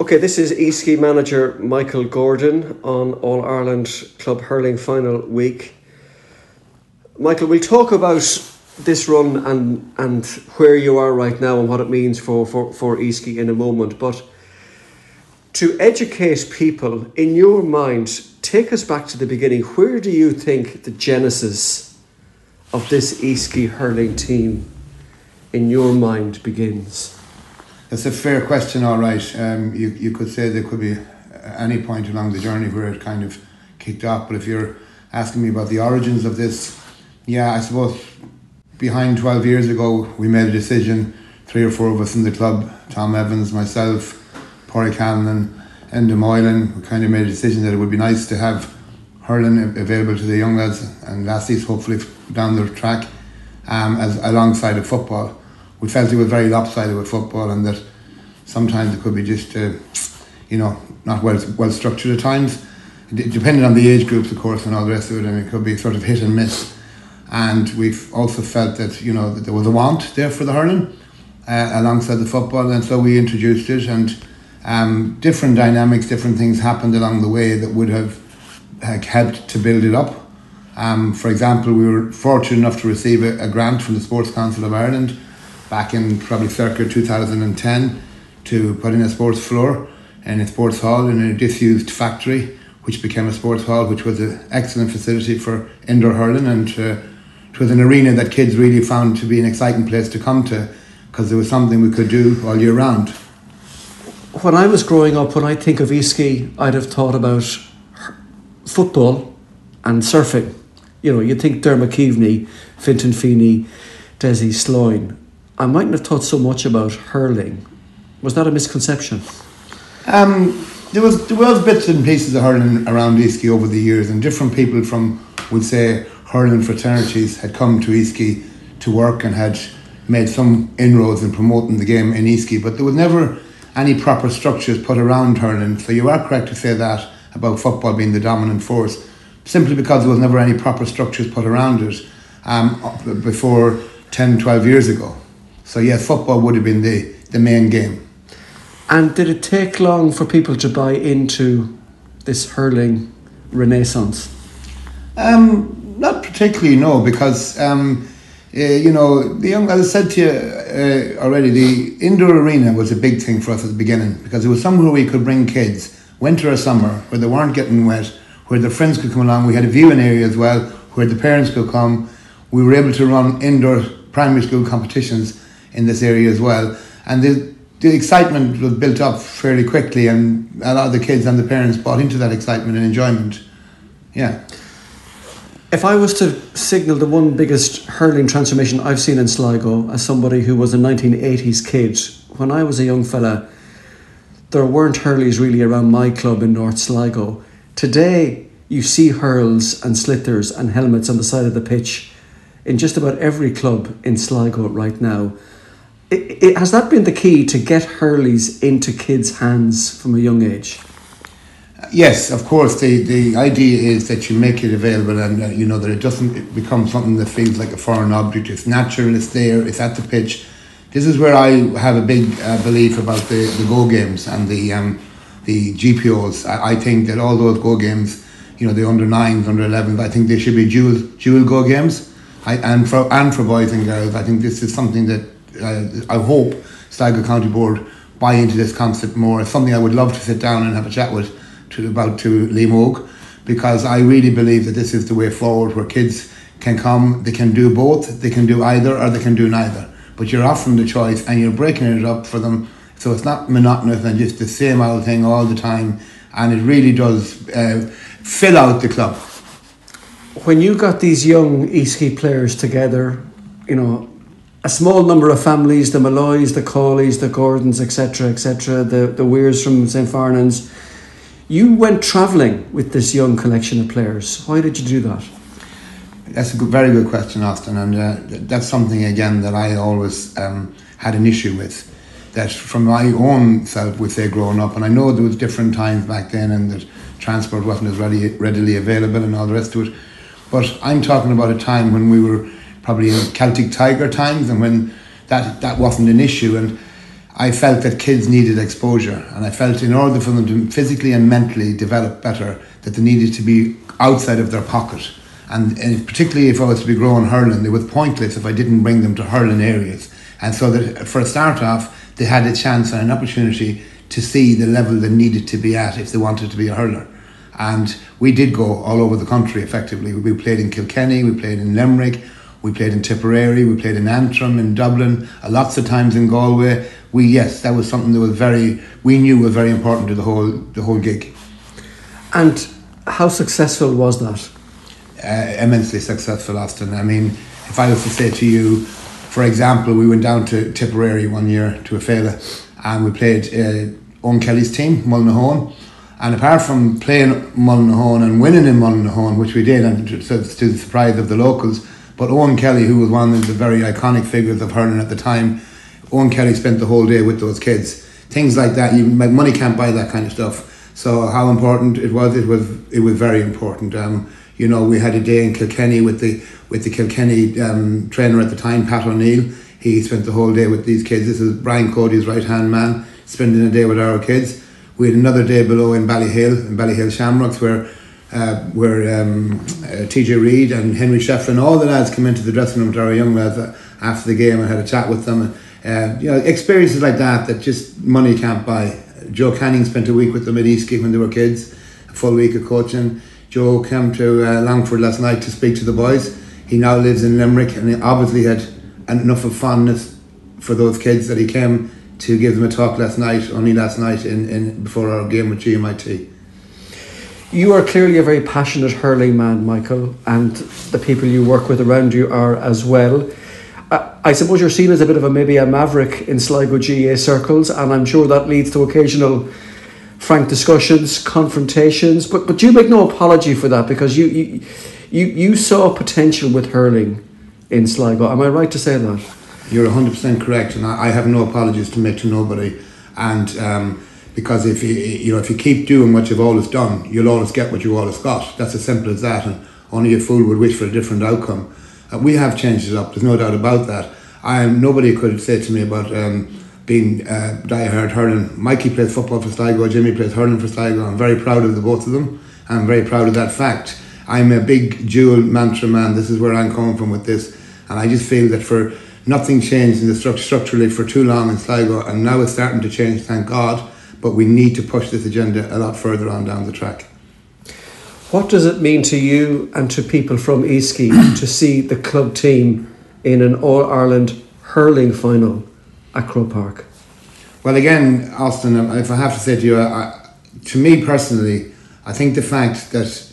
Okay, this is Easkey manager Michael Gordon on All Ireland Club Hurling Final Week. Michael, we'll talk about this run and and where you are right now and what it means for, for, for Easkey in a moment. But to educate people, in your mind, take us back to the beginning. Where do you think the genesis of this Easkey hurling team, in your mind, begins? That's a fair question, all right. Um, you, you could say there could be any point along the journey where it kind of kicked off, but if you're asking me about the origins of this, yeah, I suppose behind 12 years ago, we made a decision, three or four of us in the club, Tom Evans, myself, Cannon, and Moylan, we kind of made a decision that it would be nice to have hurling available to the young lads and lassies, hopefully down the track, um, as alongside of football we felt it was very lopsided with football and that sometimes it could be just, uh, you know, not well well structured at times. Depending on the age groups, of course, and all the rest of it, and it could be sort of hit and miss. And we've also felt that you know that there was a want there for the hurling uh, alongside the football, and so we introduced it. And um, different dynamics, different things happened along the way that would have helped to build it up. Um, for example, we were fortunate enough to receive a, a grant from the Sports Council of Ireland back in probably circa 2010 to put in a sports floor and a sports hall in a disused factory, which became a sports hall, which was an excellent facility for indoor hurling. And uh, it was an arena that kids really found to be an exciting place to come to because there was something we could do all year round. When I was growing up, when I think of Easkey, I'd have thought about football and surfing. You know, you'd think Dermot Keaveney, Fintan Feeney, Desi Sloyne. I mightn't have thought so much about hurling. Was that a misconception? Um, there was there was bits and pieces of hurling around Easkey over the years, and different people from, would say, hurling fraternities had come to Easkey to work and had made some inroads in promoting the game in Easkey, but there was never any proper structures put around hurling. So you are correct to say that about football being the dominant force, simply because there was never any proper structures put around it um, before 10, 12 years ago. So yeah, football would have been the, the main game. And did it take long for people to buy into this hurling renaissance? Um, not particularly, no, because um, uh, you know the young. As I said to you uh, already, the indoor arena was a big thing for us at the beginning because it was somewhere we could bring kids, winter or summer, where they weren't getting wet, where their friends could come along. We had a viewing area as well, where the parents could come. We were able to run indoor primary school competitions in this area as well. And the, the excitement was built up fairly quickly, and a lot of the kids and the parents bought into that excitement and enjoyment. Yeah. If I was to signal the one biggest hurling transformation I've seen in Sligo as somebody who was a 1980s kid, when I was a young fella, there weren't hurleys really around my club in North Sligo. Today, you see hurls and sliotar and helmets on the side of the pitch in just about every club in Sligo right now. It, it, has that been the key to get hurleys into kids' hands from a young age? Yes, of course. The the idea is that you make it available, and uh, you know that it doesn't become something that feels like a foreign object. It's natural. It's there. It's at the pitch. This is where I have a big uh, belief about the, the go games and the um, the GPOs. I, I think that all those go games, you know, the under nines, under 11s, I think they should be dual dual go games. I, and for and for boys and girls, I think this is something that uh, I hope Sligo County Board buy into this concept more. It's something I would love to sit down and have a chat with to about to Liam because I really believe that this is the way forward where kids can come, they can do both, they can do either or they can do neither. But you're offering the choice and you're breaking it up for them so it's not monotonous and just the same old thing all the time and it really does uh, fill out the club. When you got these young Easkey players together, you know, a small number of families, the Malloys, the Cawleys, the Gordons, etc., etc., the, the Weirs from St. Farnans. You went travelling with this young collection of players. Why did you do that? That's a good, very good question, Austin, and uh, that's something again that I always um, had an issue with. That from my own self, with say growing up, and I know there was different times back then, and that transport wasn't as ready, readily available, and all the rest of it. But I'm talking about a time when we were probably in Celtic Tiger times and when that that wasn't an issue. And I felt that kids needed exposure, and I felt in order for them to physically and mentally develop better, that they needed to be outside of their pocket. And, and particularly if I was to be growing hurling, it was pointless if I didn't bring them to hurling areas. And so that for a start off, they had a chance and an opportunity to see the level they needed to be at if they wanted to be a hurler. And we did go all over the country effectively. We played in Kilkenny, we played in Limerick, we played in Tipperary, we played in Antrim, in Dublin, uh, lots of times in Galway. We yes, that was something that was very we knew was very important to the whole the whole gig. And how successful was that? Uh, immensely successful, Austin. I mean, if I was to say to you, for example, we went down to Tipperary one year to a fella, and we played uh, Eoin Kelly's team, Mullinahone. And apart from playing Mullinahone and winning in Mullinahone, which we did, and to, to the surprise of the locals, but Eoin Kelly, who was one of the very iconic figures of hurling at the time, Eoin Kelly spent the whole day with those kids. Things like that, you, money can't buy that kind of stuff. So how important it was, it was it was very important. Um, you know, we had a day in Kilkenny with the with the Kilkenny um, trainer at the time, Pat O'Neill. He spent the whole day with these kids. This is Brian Cody's right hand man, spending a day with our kids. We had another day below in Ballyhale, in Ballyhale Shamrocks, where uh, where um, uh, TJ Reid and Henry Shefflin, all the lads came into the dressing room to our young lads uh, after the game and had a chat with them. Uh, you know, experiences like that that just money can't buy. Joe Canning spent a week with them at Easkey when they were kids, a full week of coaching. Joe came to uh, Longford last night to speak to the boys. He now lives in Limerick and he obviously had enough of fondness for those kids that he came to give them a talk last night, only last night in, in before our game with GMIT. You are clearly a very passionate hurling man, Michael, and the people you work with around you are as well. I, suppose you're seen as a bit of a maybe a maverick in Sligo GAA circles, and I'm sure that leads to occasional frank discussions, confrontations. But but you make no apology for that because you you you, you saw potential with hurling in Sligo. Am I right to say that? You're 100% correct, and I, I have no apologies to make to nobody. And um, because if you you know if you keep doing what you've always done, you'll always get what you always got. That's as simple as that. And only a fool would wish for a different outcome. Uh, we have changed it up. There's no doubt about that. I nobody could say to me about um, being uh, die-hard hurling. Mikey plays football for Sligo. Jimmy plays hurling for Sligo. I'm very proud of the both of them. I'm very proud of that fact. I'm a big dual mantra man. This is where I'm coming from with this, and I just feel that for nothing changed in the structure structurally for too long in Sligo, and now it's starting to change. Thank God. But we need to push this agenda a lot further on down the track. What does it mean to you and to people from Easkey to see the club team in an All Ireland hurling final at Croke Park? Well, again, Austin, um, if I have to say to you, I, to me personally, I think the fact that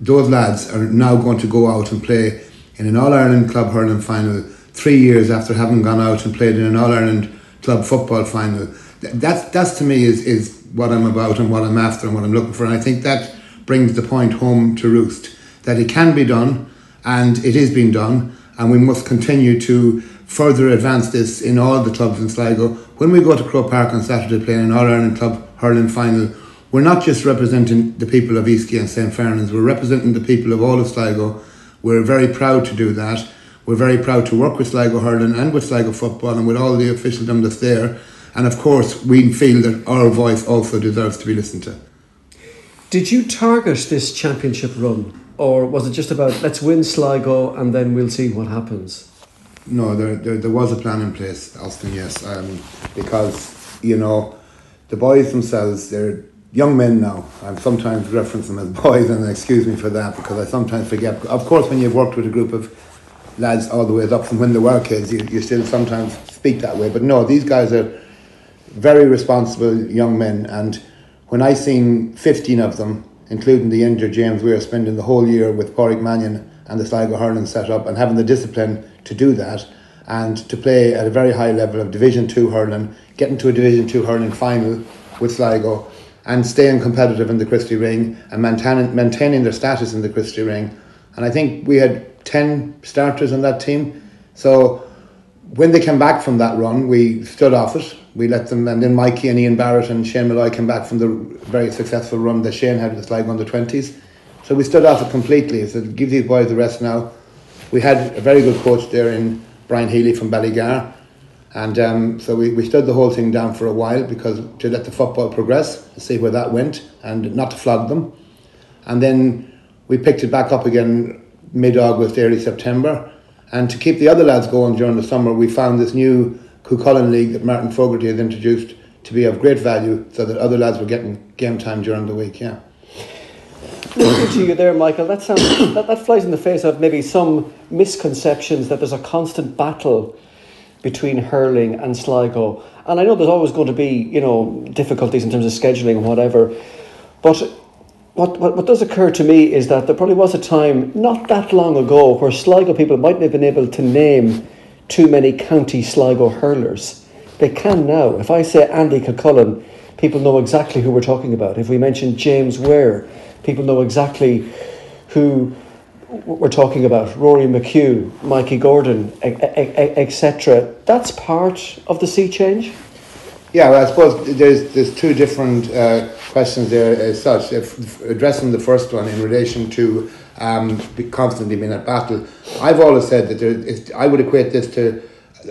those lads are now going to go out and play in an All Ireland club hurling final three years after having gone out and played in an All Ireland club football final. That's that's to me is, is what I'm about and what I'm after and what I'm looking for. And I think that brings the point home to roost that it can be done and it is being done and we must continue to further advance this in all the clubs in Sligo. When we go to Croke Park on Saturday playing an All Ireland Club hurling final, we're not just representing the people of Easkey and St. Farnan's, we're representing the people of all of Sligo. We're very proud to do that. We're very proud to work with Sligo hurling and with Sligo football and with all the officialdom that's there. And of course, we feel that our voice also deserves to be listened to. Did you target this championship run, or was it just about let's win Sligo and then we'll see what happens? No, there, there, there was a plan in place, Austin, yes. Um, because, you know, the boys themselves, they're young men now. I sometimes reference them as boys, and excuse me for that because I sometimes forget. Of course, when you've worked with a group of lads all the way up from when they were kids, you, you still sometimes speak that way. But no, these guys are very responsible young men, and when I seen 15 of them, including the injured James we were spending the whole year with Pádraig Mannion and the Sligo hurling set up and having the discipline to do that and to play at a very high level of Division 2 hurling, getting to a Division 2 hurling final with Sligo and staying competitive in the Christy Ring and maintaining, maintaining their status in the Christy Ring. And I think we had 10 starters on that team. So when they came back from that run, we stood off it. We let them, and then Mikey and Ian Barrett and Shane Malloy came back from the very successful run that Shane had with Sligo under 20s. So we stood off it completely. So give these boys the rest now. We had a very good coach there in Brian Healy from Ballygar. And um, so we, we stood the whole thing down for a while because to let the football progress, to see where that went, and not to flog them. And then we picked it back up again mid August, early September. And to keep the other lads going during the summer, we found this new Cuchulainn League that Martin Fogarty had introduced to be of great value so that other lads were getting game time during the week. Yeah. Listening to you there, Michael, that sounds that, that flies in the face of maybe some misconceptions that there's a constant battle between hurling and Sligo. And I know there's always going to be, you know, difficulties in terms of scheduling and whatever. But what, what, what does occur to me is that there probably was a time not that long ago where Sligo people mightn't have been able to name too many county Sligo hurlers. They can now. If I say Andy Kilcullen, people know exactly who we're talking about. If we mention James Ware, people know exactly who we're talking about Rory McHugh, Mikey Gordon, etc. That's part of the sea change. Yeah, well, I suppose there's there's two different uh, questions there as such. If addressing the first one in relation to um, constantly being at battle, I've always said that there, I would equate this to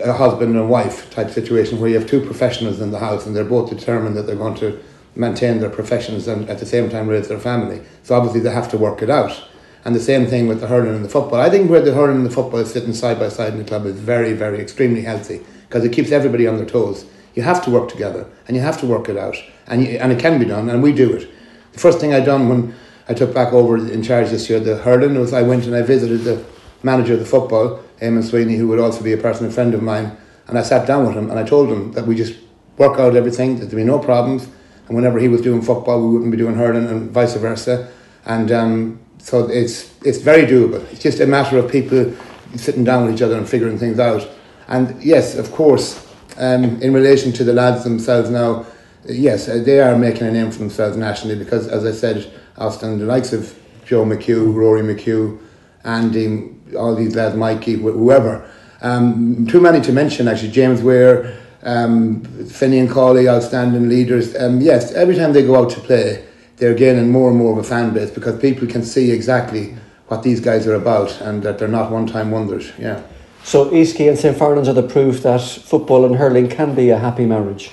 a husband and wife type situation where you have two professionals in the house and they're both determined that they're going to maintain their professions and at the same time raise their family. So obviously they have to work it out. And the same thing with the hurling and the football. I think where the hurling and the football is sitting side by side in the club is very, very, extremely healthy because it keeps everybody on their toes. You have to work together and you have to work it out. And, you, and it can be done, and we do it. The first thing I done when I took back over in charge this year, the hurling, was I went and I visited the manager of the football, Eamon Sweeney, who would also be a personal friend of mine. And I sat down with him and I told him that we just work out everything, that there'd be no problems. And whenever he was doing football, we wouldn't be doing hurling and vice versa. And um, so it's it's very doable. It's just a matter of people sitting down with each other and figuring things out. And yes, of course, um, in relation to the lads themselves now, yes, uh, they are making a name for themselves nationally because, as I said, Austin, the likes of Joe McHugh, Rory McHugh, Andy, all these lads, Mikey, whoever. Um, too many to mention actually. James Ware, um, Finney and Cawley, outstanding leaders. Um, yes, every time they go out to play, they're gaining more and more of a fan base because people can see exactly what these guys are about and that they're not one time wonders. Yeah. So Easkey and St Farnans are the proof that football and hurling can be a happy marriage.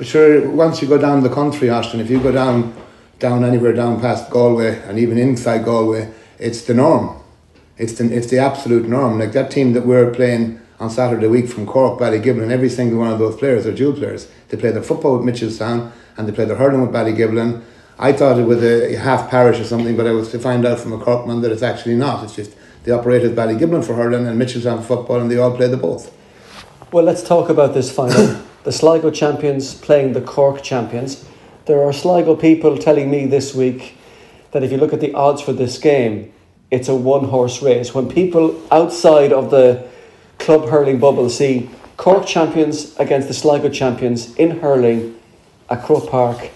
Sure, once you go down the country, Austin, if you go down down anywhere down past Galway and even inside Galway, it's the norm. It's the it's the absolute norm. Like that team that we're playing on Saturday week from Cork, Ballygiblin, every single one of those players are dual players. They play their football with Mitchelstown and they play their hurling with Ballygiblin I thought it was a half parish or something, but I was to find out from a Corkman that it's actually not. It's just they operated Ballygiblin for hurling and Mitchelstown for football, and they all play the both. Well, let's talk about this final. the Sligo champions playing the Cork champions. There are Sligo people telling me this week that if you look at the odds for this game, it's a one horse race. When people outside of the club hurling bubble see Cork champions against the Sligo champions in hurling at Croke Park,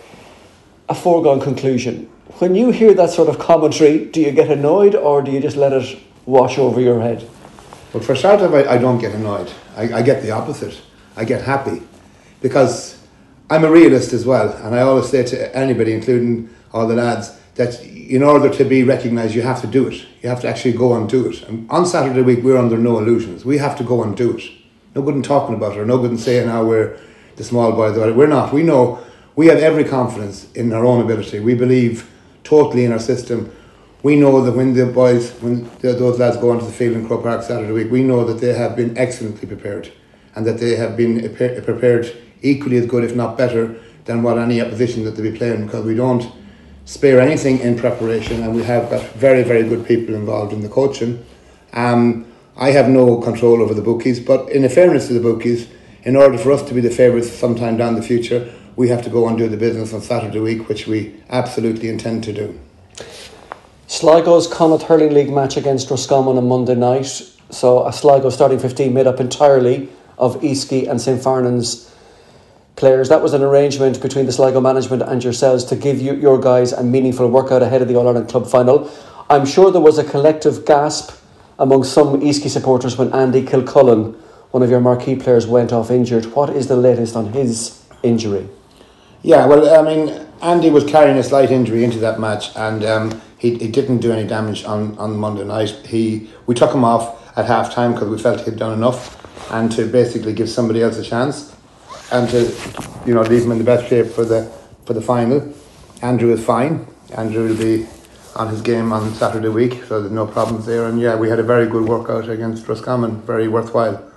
a foregone conclusion. When you hear that sort of commentary, do you get annoyed or do you just let it wash over your head? But for starters, I, I don't get annoyed. I, I get the opposite. I get happy because I'm a realist as well, and I always say to anybody, including all the lads, that in order to be recognised, you have to do it. You have to actually go and do it. And on Saturday week, we're under no illusions. We have to go and do it. No good in talking about it, or no good in saying how we're the small boys. We're not. We know we have every confidence in our own ability. We believe totally in our system. We know that when the boys, when those lads go onto the field in Croke Park Saturday week, we know that they have been excellently prepared and that they have been prepared equally as good, if not better, than what any opposition that they be playing because we don't spare anything in preparation and we have got very, very good people involved in the coaching. Um, I have no control over the bookies, but in fairness to the bookies, in order for us to be the favourites sometime down the future, we have to go and do the business on Saturday week, which we absolutely intend to do. Sligo's Connacht Hurling League match against Roscommon on Monday night. So a Sligo starting 15 made up entirely of Easkey and St Farnan's players. That was an arrangement between the Sligo management and yourselves to give you your guys a meaningful workout ahead of the All Ireland Club final. I'm sure there was a collective gasp among some Easkey supporters when Andy Kilcullen, one of your marquee players, went off injured. What is the latest on his injury? Yeah, well, I mean, Andy was carrying a slight injury into that match, and um, he, he didn't do any damage on, on Monday night. He we took him off at half time because we felt he'd done enough, and to basically give somebody else a chance and to you know leave him in the best shape for the for the final. Andrew is fine. Andrew will be on his game on Saturday week, so there's no problems there. And yeah, we had a very good workout against Roscommon, very worthwhile,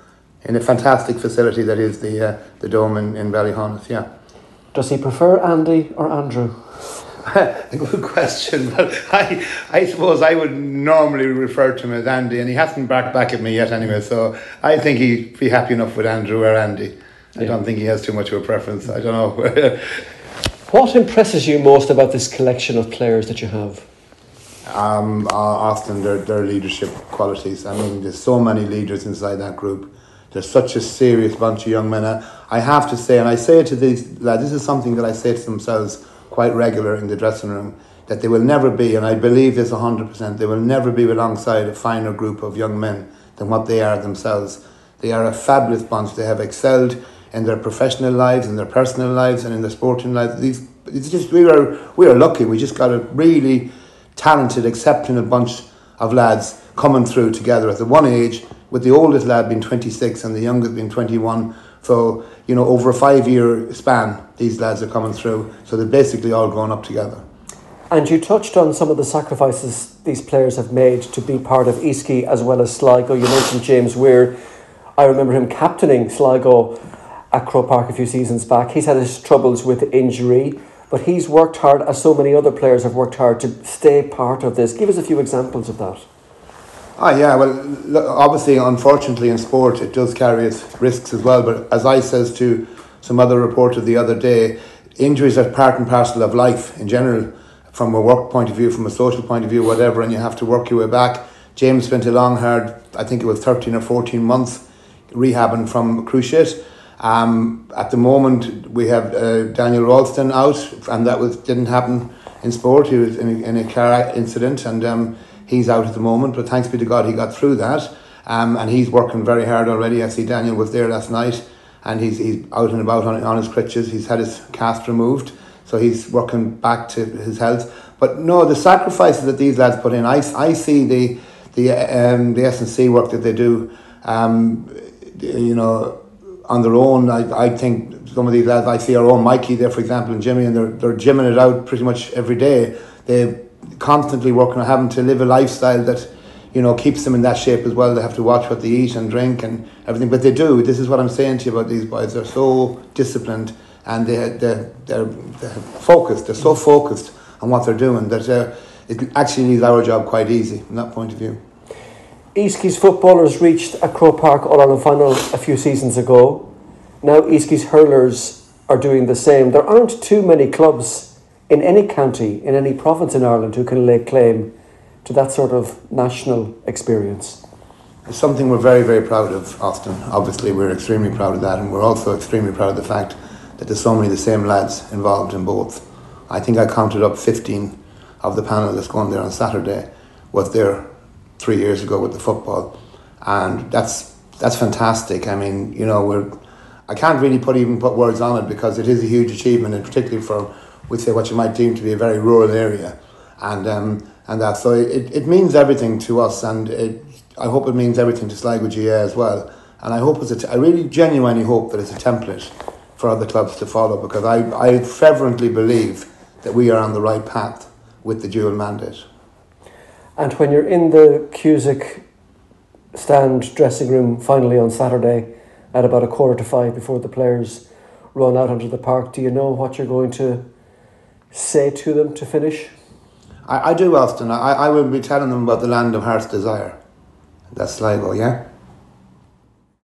in a fantastic facility that is the uh, the dome in, in Ballyhaunis. Yeah. Does he prefer Andy or Andrew? A good question, but I, I suppose I would normally refer to him as Andy, and he hasn't backed back at me yet anyway. So I think he'd be happy enough with Andrew or Andy. I yeah. don't think he has too much of a preference. I don't know. what impresses you most about this collection of players that you have? Um, often their, their leadership qualities. I mean, there's so many leaders inside that group. There's such a serious bunch of young men. I have to say, and I say it to these lads, this is something that I say to themselves quite regular in the dressing room, that they will never be, and I believe this 100%, they will never be alongside a finer group of young men than what they are themselves. They are a fabulous bunch. They have excelled in their professional lives, in their personal lives, and in their sporting lives. These, it's just we are we are lucky. We just got a really talented, exceptional bunch of lads coming through together at the one age, with the oldest lad being 26 and the youngest being 21. So, you know, over a five year span, these lads are coming through. So they're basically all grown up together. And you touched on some of the sacrifices these players have made to be part of Easkey as well as Sligo. You mentioned James Weir. I remember him captaining Sligo at Croke Park a few seasons back. He's had his troubles with injury but he's worked hard, as so many other players have worked hard, to stay part of this. Give us a few examples of that. Ah, yeah. Well, obviously, unfortunately, in sport, it does carry its risks as well. But as I says to some other reporter the other day, injuries are part and parcel of life in general, from a work point of view, from a social point of view, whatever, and you have to work your way back. James spent a long, hard, I think it was 13 or 14 months rehabbing from cruciate um, at the moment, we have uh, Daniel Ralston out, and that was didn't happen in sport. He was in a, in a car incident, and um, he's out at the moment. But thanks be to God, he got through that, um, and he's working very hard already. I see Daniel was there last night, and he's he's out and about on, on his crutches. He's had his cast removed, so he's working back to his health. But no, the sacrifices that these lads put in, I, I see the the um, the S and C work that they do. Um, you know on their own. I, I think some of these lads, I see our own Mikey there, for example, and Jimmy, and they're, they're gymming it out pretty much every day. They're constantly working on having to live a lifestyle that, you know, keeps them in that shape as well. They have to watch what they eat and drink and everything. But they do. This is what I'm saying to you about these boys. They're so disciplined and they, they're, they're, they're focused. They're so focused on what they're doing that uh, it actually leaves our job quite easy from that point of view. Easkey's footballers reached a Croke Park All Ireland final a few seasons ago. Now Easkey's hurlers are doing the same. There aren't too many clubs in any county, in any province in Ireland, who can lay claim to that sort of national experience. It's something we're very, very proud of, Austin. Obviously, we're extremely proud of that, and we're also extremely proud of the fact that there's so many of the same lads involved in both. I think I counted up 15 of the panelists going there on Saturday was there three years ago with the football, and that's that's fantastic. I mean, you know, we're I can't really put even put words on it because it is a huge achievement, and particularly for we say what you might deem to be a very rural area, and um, and that so it, it means everything to us, and it, I hope it means everything to Sligo GAA as well. And I hope it's a t- I really genuinely hope that it's a template for other clubs to follow because I, I fervently believe that we are on the right path with the dual mandate. And when you're in the Cusack stand dressing room finally on Saturday at about a quarter to five before the players run out onto the park, do you know what you're going to say to them to finish? I, I do, Austin. I, I will be telling them about the land of heart's desire. That's Sligo, yeah?